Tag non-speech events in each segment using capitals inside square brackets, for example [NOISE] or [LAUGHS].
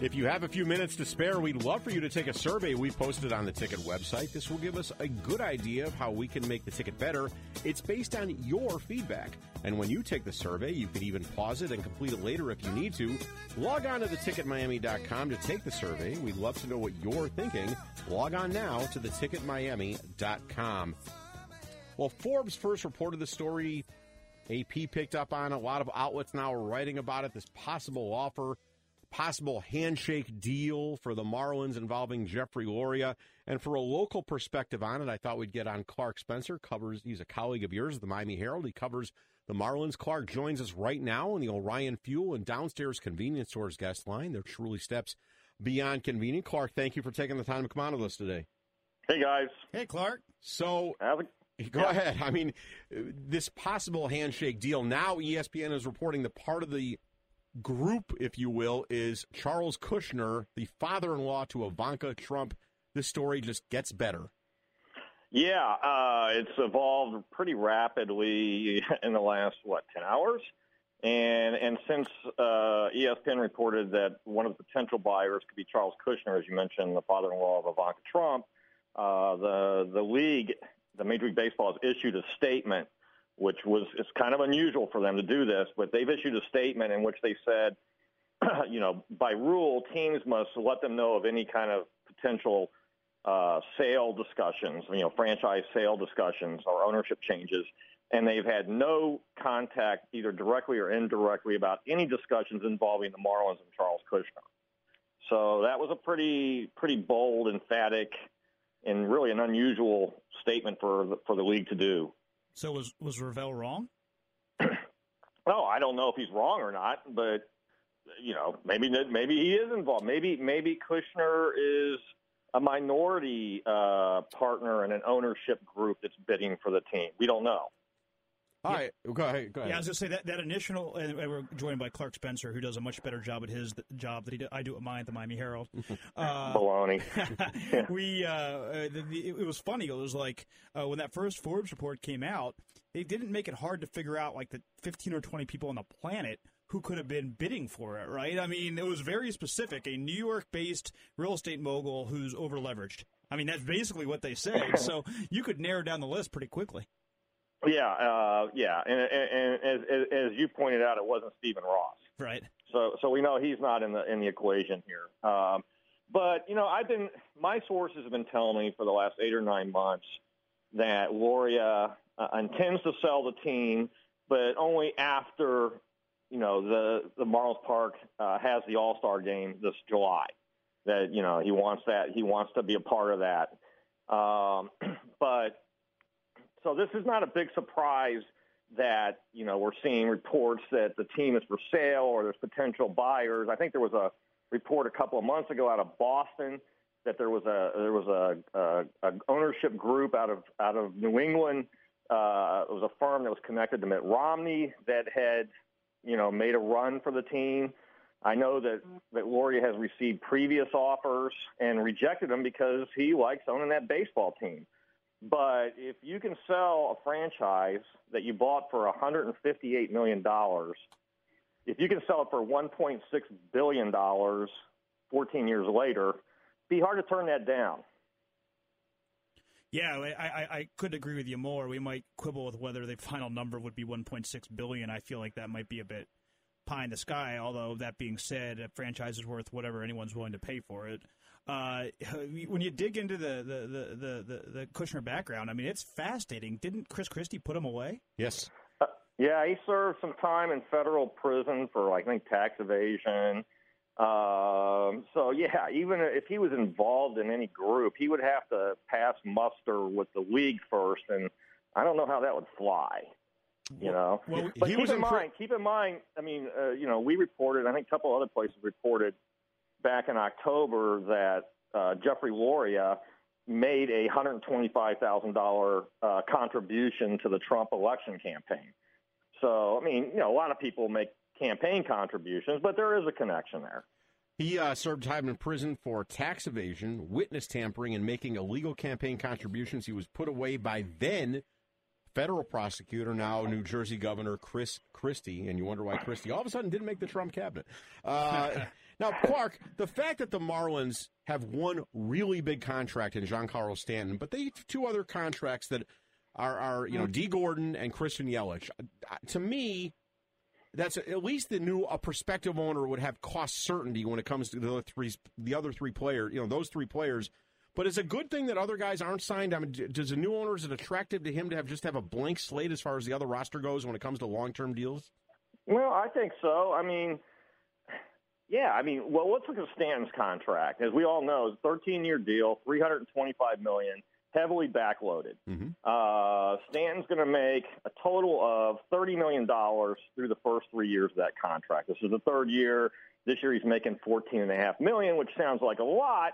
If you have a few minutes to spare, we'd love for you to take a survey we posted on the ticket website. This will give us a good idea of how we can make the ticket better. It's based on your feedback. And when you take the survey, you can even pause it and complete it later if you need to. Log on to theticketmiami.com to take the survey. We'd love to know what you're thinking. Log on now to theticketmiami.com. Well, Forbes first reported the story. AP picked up on it. A lot of outlets now are writing about it. This possible offer possible handshake deal for the Marlins involving Jeffrey Loria. And for a local perspective on it, I thought we'd get on Clark Spencer. Covers he's a colleague of yours, the Miami Herald. He covers the Marlins. Clark joins us right now in the Orion Fuel and Downstairs Convenience Stores guest line. They're truly steps beyond convenient. Clark, thank you for taking the time to come on with us today. Hey guys. Hey Clark. So Have a- Go ahead. I mean, this possible handshake deal. Now ESPN is reporting that part of the group, if you will, is Charles Kushner, the father-in-law to Ivanka Trump. This story just gets better. Yeah, uh, it's evolved pretty rapidly [LAUGHS] in the last what ten hours, and and since uh, ESPN reported that one of the potential buyers could be Charles Kushner, as you mentioned, the father-in-law of Ivanka Trump, uh, the the league, the Major League Baseball has issued a statement, which was it's kind of unusual for them to do this, but they've issued a statement in which they said, [CLEARS THROAT] you know, by rule, teams must let them know of any kind of potential uh, sale discussions, you know, franchise sale discussions or ownership changes, and they've had no contact, either directly or indirectly, about any discussions involving the Marlins and Charles Kushner. So that was a pretty pretty bold, emphatic, and really an unusual statement for the, for the league to do. So was was Rovell wrong? [CLEARS THROAT] Oh, I don't know if he's wrong or not, but you know, maybe maybe he is involved. Maybe maybe Kushner is a minority uh, partner in an ownership group that's bidding for the team. We don't know. All right, go ahead. Go ahead. Yeah, I was going to say that, that initial, and we're joined by Clark Spencer, who does a much better job at his job that he do, I do at mine at the Miami Herald. [LAUGHS] Uh, Baloney. [LAUGHS] we, uh, uh, the, the, it was funny. It was like uh, when that first Forbes report came out, they didn't make it hard to figure out like the 15 or 20 people on the planet who could have been bidding for it, right? I mean, it was very specific. A New York based real estate mogul who's over leveraged. I mean, that's basically what they said. [LAUGHS] so you could narrow down the list pretty quickly. Yeah, uh, yeah, and, and, and as, as, you pointed out, it wasn't Stephen Ross, right? So, so we know he's not in the in the equation here. Um, but you know, I've been my sources have been telling me for the last eight or nine months that Loria uh, intends to sell the team, but only after you know the the Marlins Park uh, has the All Star game this July. That you know he wants that he wants to be a part of that. Um, [CLEARS THROAT] but so this is not a big surprise that you know we're seeing reports that the team is for sale or there's potential buyers. I think there was a report a couple of months ago out of Boston that there was a there was a, a, a ownership group out of out of New England. Uh, it was a firm that was connected to Mitt Romney that had you know made a run for the team. I know that that Loria has received previous offers and rejected them because he likes owning that baseball team. But if you can sell a franchise that you bought for $158 million, if you can sell it for $1.6 billion 14 years later, be hard to turn that down. Yeah, I, I, I could agree with you more. We might quibble with whether the final number would be 1.6 billion. I feel like that might be a bit pie in the sky. Although that being said, a franchise is worth whatever anyone's willing to pay for it. Uh, [LAUGHS] when you dig into the the, the, the, the, the Kushner background, I mean, it's fascinating. Didn't Chris Christie put him away? Yes. Uh, yeah, he served some time in federal prison for, I think, tax evasion. Um, so yeah, even if he was involved in any group, he would have to pass muster with the league first, and I don't know how that would fly. You know, well, but keep in mind, keep in mind. I mean, uh, you know, we reported. I think a couple other places reported back in October that uh, Jeffrey Loria made a hundred twenty-five thousand uh, contribution to the Trump election campaign. So, I mean, you know, a lot of people make campaign contributions, but there is a connection there. He uh, served time in prison for tax evasion, witness tampering, and making illegal campaign contributions. He was put away by then federal prosecutor, now New Jersey Governor Chris Christie, and you wonder why Christie all of a sudden didn't make the Trump cabinet. Uh, [LAUGHS] now, Clark, the fact that the Marlins have one really big contract in Giancarlo Stanton, but they have two other contracts that are, are you know, Dee Gordon and Christian Yelich. Uh, to me, that's at least the new a prospective owner would have cost certainty when it comes to the other three the other three players. You know, those three players but it's a good thing that other guys aren't signed. I mean, does a new owner is it attractive to him to have just have a blank slate as far as the other roster goes when it comes to long term deals? Well, I think so. I mean, yeah. I mean, well, let's look at Stanton's contract. As we all know, it's a 13 year deal, 325 million, heavily backloaded. Mm-hmm. Uh, Stanton's going to make a total of 30 million dollars through the first three years of that contract. This is the third year. This year he's making 14 and a half million, which sounds like a lot,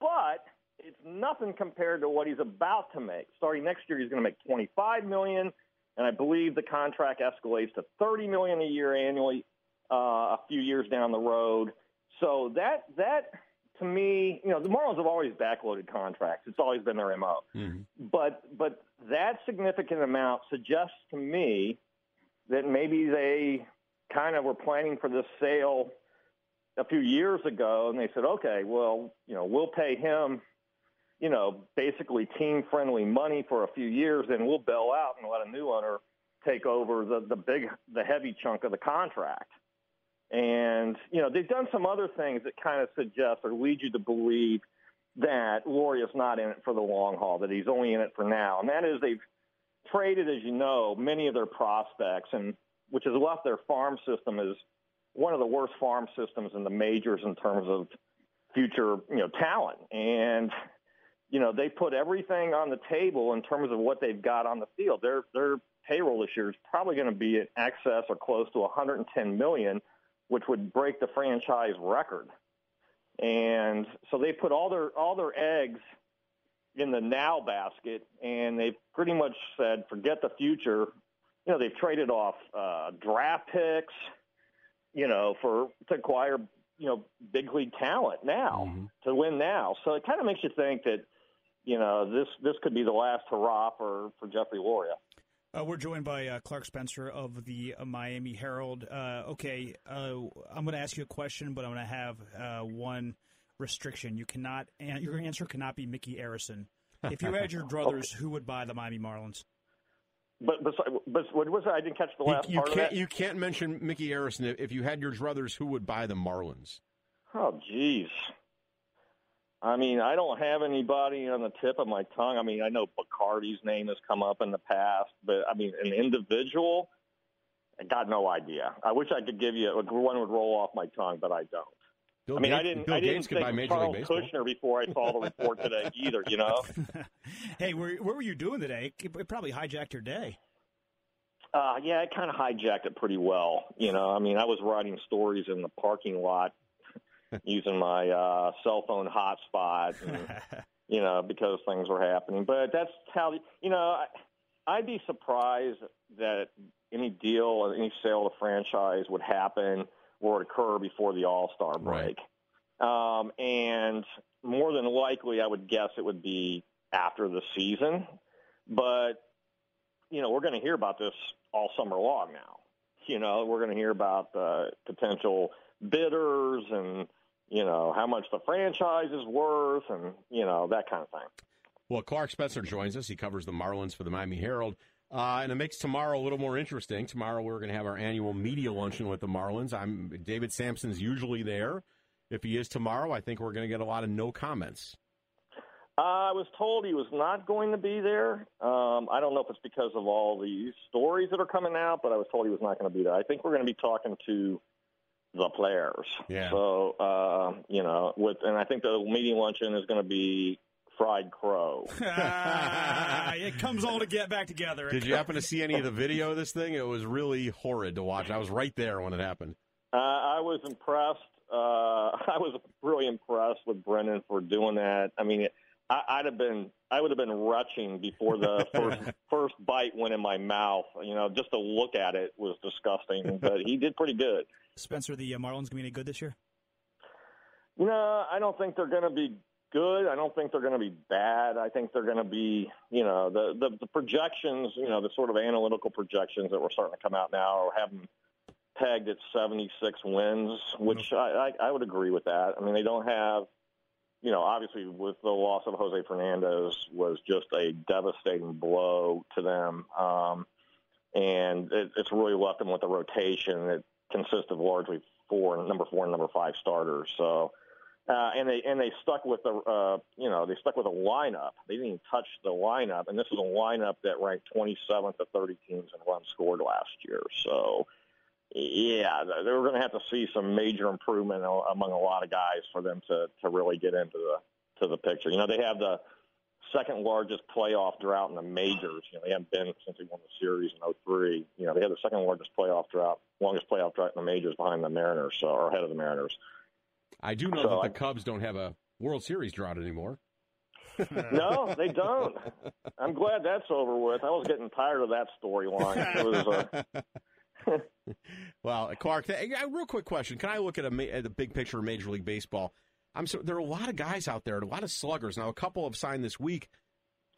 but it's nothing compared to what he's about to make. Starting next year, he's going to make 25 million, and I believe the contract escalates to 30 million a year annually uh, a few years down the road. So that that to me, you know, the Marlins have always backloaded contracts. It's always been their mo. Mm-hmm. But but that significant amount suggests to me that maybe they kind of were planning for this sale a few years ago, and they said, okay, well, you know, we'll pay him you know, basically team friendly money for a few years, and we'll bail out and let a new owner take over the, the big, the heavy chunk of the contract. And, you know, they've done some other things that kind of suggest or lead you to believe that Laurie Loria's not in it for the long haul, that he's only in it for now. And that is they've traded, as you know, many of their prospects, and which has left their farm system as one of the worst farm systems in the majors in terms of future, you know, talent. And you know, they put everything on the table in terms of what they've got on the field. Their their payroll this year is probably going to be in excess or close to 110 million, which would break the franchise record. And so they put all their all their eggs in the now basket, and they've pretty much said, forget the future. You know, they've traded off uh, draft picks, you know, for to acquire you know big league talent now mm-hmm. to win now. So it kind of makes you think that you know, this this could be the last hurrah for for Jeffrey Loria. Uh, we're joined by uh, Clark Spencer of the uh, Miami Herald. Uh, okay, uh, I'm going to ask you a question, but I'm going to have uh, one restriction. You cannot, your answer cannot be Micky Arison. If you had your [LAUGHS] druthers, okay. who would buy the Miami Marlins? But, but, but what was it? I didn't catch the last you, you part can't, of that. You can't mention Micky Arison. If you had your druthers, who would buy the Marlins? Oh, jeez. I mean, I don't have anybody on the tip of my tongue. I mean, I know Bacardi's name has come up in the past, but I mean, an individual, I got no idea. I wish I could give you one would roll off my tongue, but I don't. Bill I mean, Gates, I didn't. Bill I didn't Gates think Charles Kushner before I saw the report today [LAUGHS] either. You know. [LAUGHS] hey, where, what were you doing today? It probably hijacked your day. Uh, yeah, it kind of hijacked it pretty well. You know, I mean, I was writing stories in the parking lot using my uh, cell phone hotspot, and, [LAUGHS] you know, because things were happening. But that's how you know. I, I'd be surprised that any deal, or any sale of the franchise would happen or occur before the All Star break. Right. Um, and more than likely, I would guess it would be after the season. But you know, we're going to hear about this all summer long now. You know, we're going to hear about the potential bidders and you know, how much the franchise is worth and, you know, that kind of thing. Well, Clark Spencer joins us. He covers the Marlins for the Miami Herald. Uh, and it makes tomorrow a little more interesting. Tomorrow we're going to have our annual media luncheon with the Marlins. I'm David Samson's usually there. If he is tomorrow, I think we're going to get a lot of no comments. Uh, I was told he was not going to be there. Um, I don't know if it's because of all the stories that are coming out, but I was told he was not going to be there. I think we're going to be talking to the players. Yeah. So uh, you know, with and I think the meeting luncheon is going to be fried crow. [LAUGHS] it comes all to get back together. Did you happen to see any of the video of this thing? It was really horrid to watch. I was right there when it happened. Uh, I was impressed. Uh, [LAUGHS] I was really impressed with Brendan for doing that. I mean, I, I'd have been, I would have been retching before the [LAUGHS] first first bite went in my mouth. You know, just to look at it was disgusting. [LAUGHS] But he did pretty good. Spencer, the uh, Marlins gonna be any good this year? No, I don't think they're going to be good. I don't think they're going to be bad. I think they're going to be, you know, the, the the projections, you know, the sort of analytical projections that were starting to come out now have them pegged at 76 wins, which I, I, I would agree with that. I mean, they don't have, you know, obviously with the loss of Jose Fernandez was just a devastating blow to them, um, and it, it's really left them with a rotation that consists of largely four, number four and number five starters. So uh, and they and they stuck with the uh, you know they stuck with a lineup. They didn't even touch the lineup, and this is a lineup that ranked 27th of 30 teams in runs scored last year. So yeah, they're going to have to see some major improvement among a lot of guys for them to to really get into the to the picture. You know, they have the second largest playoff drought in the majors. You know, they haven't been since they won the series in 03. You know, they had the second largest playoff drought, longest playoff drought in the majors behind the Mariners, so, or ahead of the Mariners. I do know so that the Cubs don't have a World Series drought anymore. [LAUGHS] no, they don't. I'm glad that's over with. I was getting tired of that storyline. It was. Uh... [LAUGHS] [LAUGHS] well, Clark, th- real quick question: Can I look at, a, at the big picture of Major League Baseball? I'm so there are a lot of guys out there, a lot of sluggers. Now, a couple have signed this week.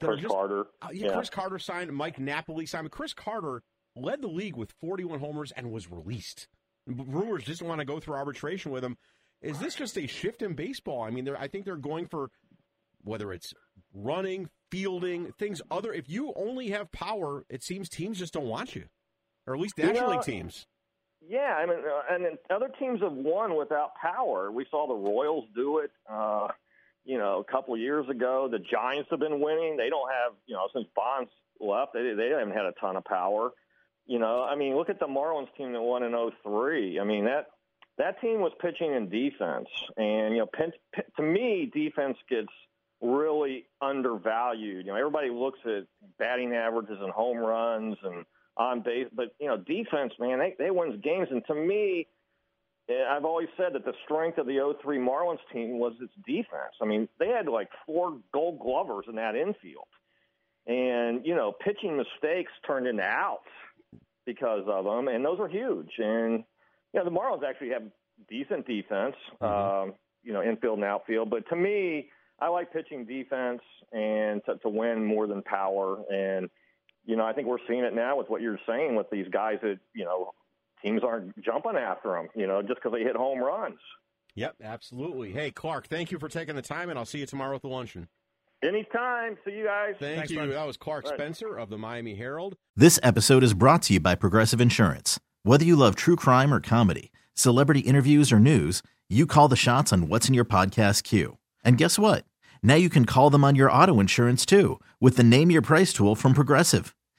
Chris just, Carter. Uh, yeah, yeah, Chris Carter signed. Mike Napoli signed. Chris Carter led the league with 41 homers and was released. Brewers just want to go through arbitration with him. Is this just a shift in baseball? I mean, I think they're going for whether it's running, fielding, things other. If you only have power, it seems teams just don't want you, or at least National you know, League teams. Yeah, I mean, uh, and other teams have won without power. We saw the Royals do it. Uh, you know, a couple of years ago, the Giants have been winning. They don't have, you know, since Bonds left, they they haven't had a ton of power. You know, I mean, look at the Marlins team that won in 03. I mean, that that team was pitching in defense, and you know, to me, defense gets really undervalued. You know, everybody looks at batting averages and home runs and on base, but you know, defense, man, they they wins games. And to me, eh, I've always said that the strength of the 03 Marlins team was its defense. I mean, they had like four Gold Glovers in that infield, and you know, pitching mistakes turned into outs because of them, and those are huge. And you know, the Marlins actually have decent defense, mm-hmm. um, you know, infield and outfield. But to me, I like pitching defense and to, to win more than power. And, you know, I think we're seeing it now with what you're saying with these guys that, you know, teams aren't jumping after them, you know, just because they hit home runs. Yep, absolutely. Hey, Clark, thank you for taking the time, and I'll see you tomorrow at the luncheon. Anytime. See you guys. Thank Thanks, you. That was Clark right. Spencer of the Miami Herald. This episode is brought to you by Progressive Insurance. Whether you love true crime or comedy, celebrity interviews or news, you call the shots on what's in your podcast queue. And guess what? Now you can call them on your auto insurance too with the Name Your Price tool from Progressive.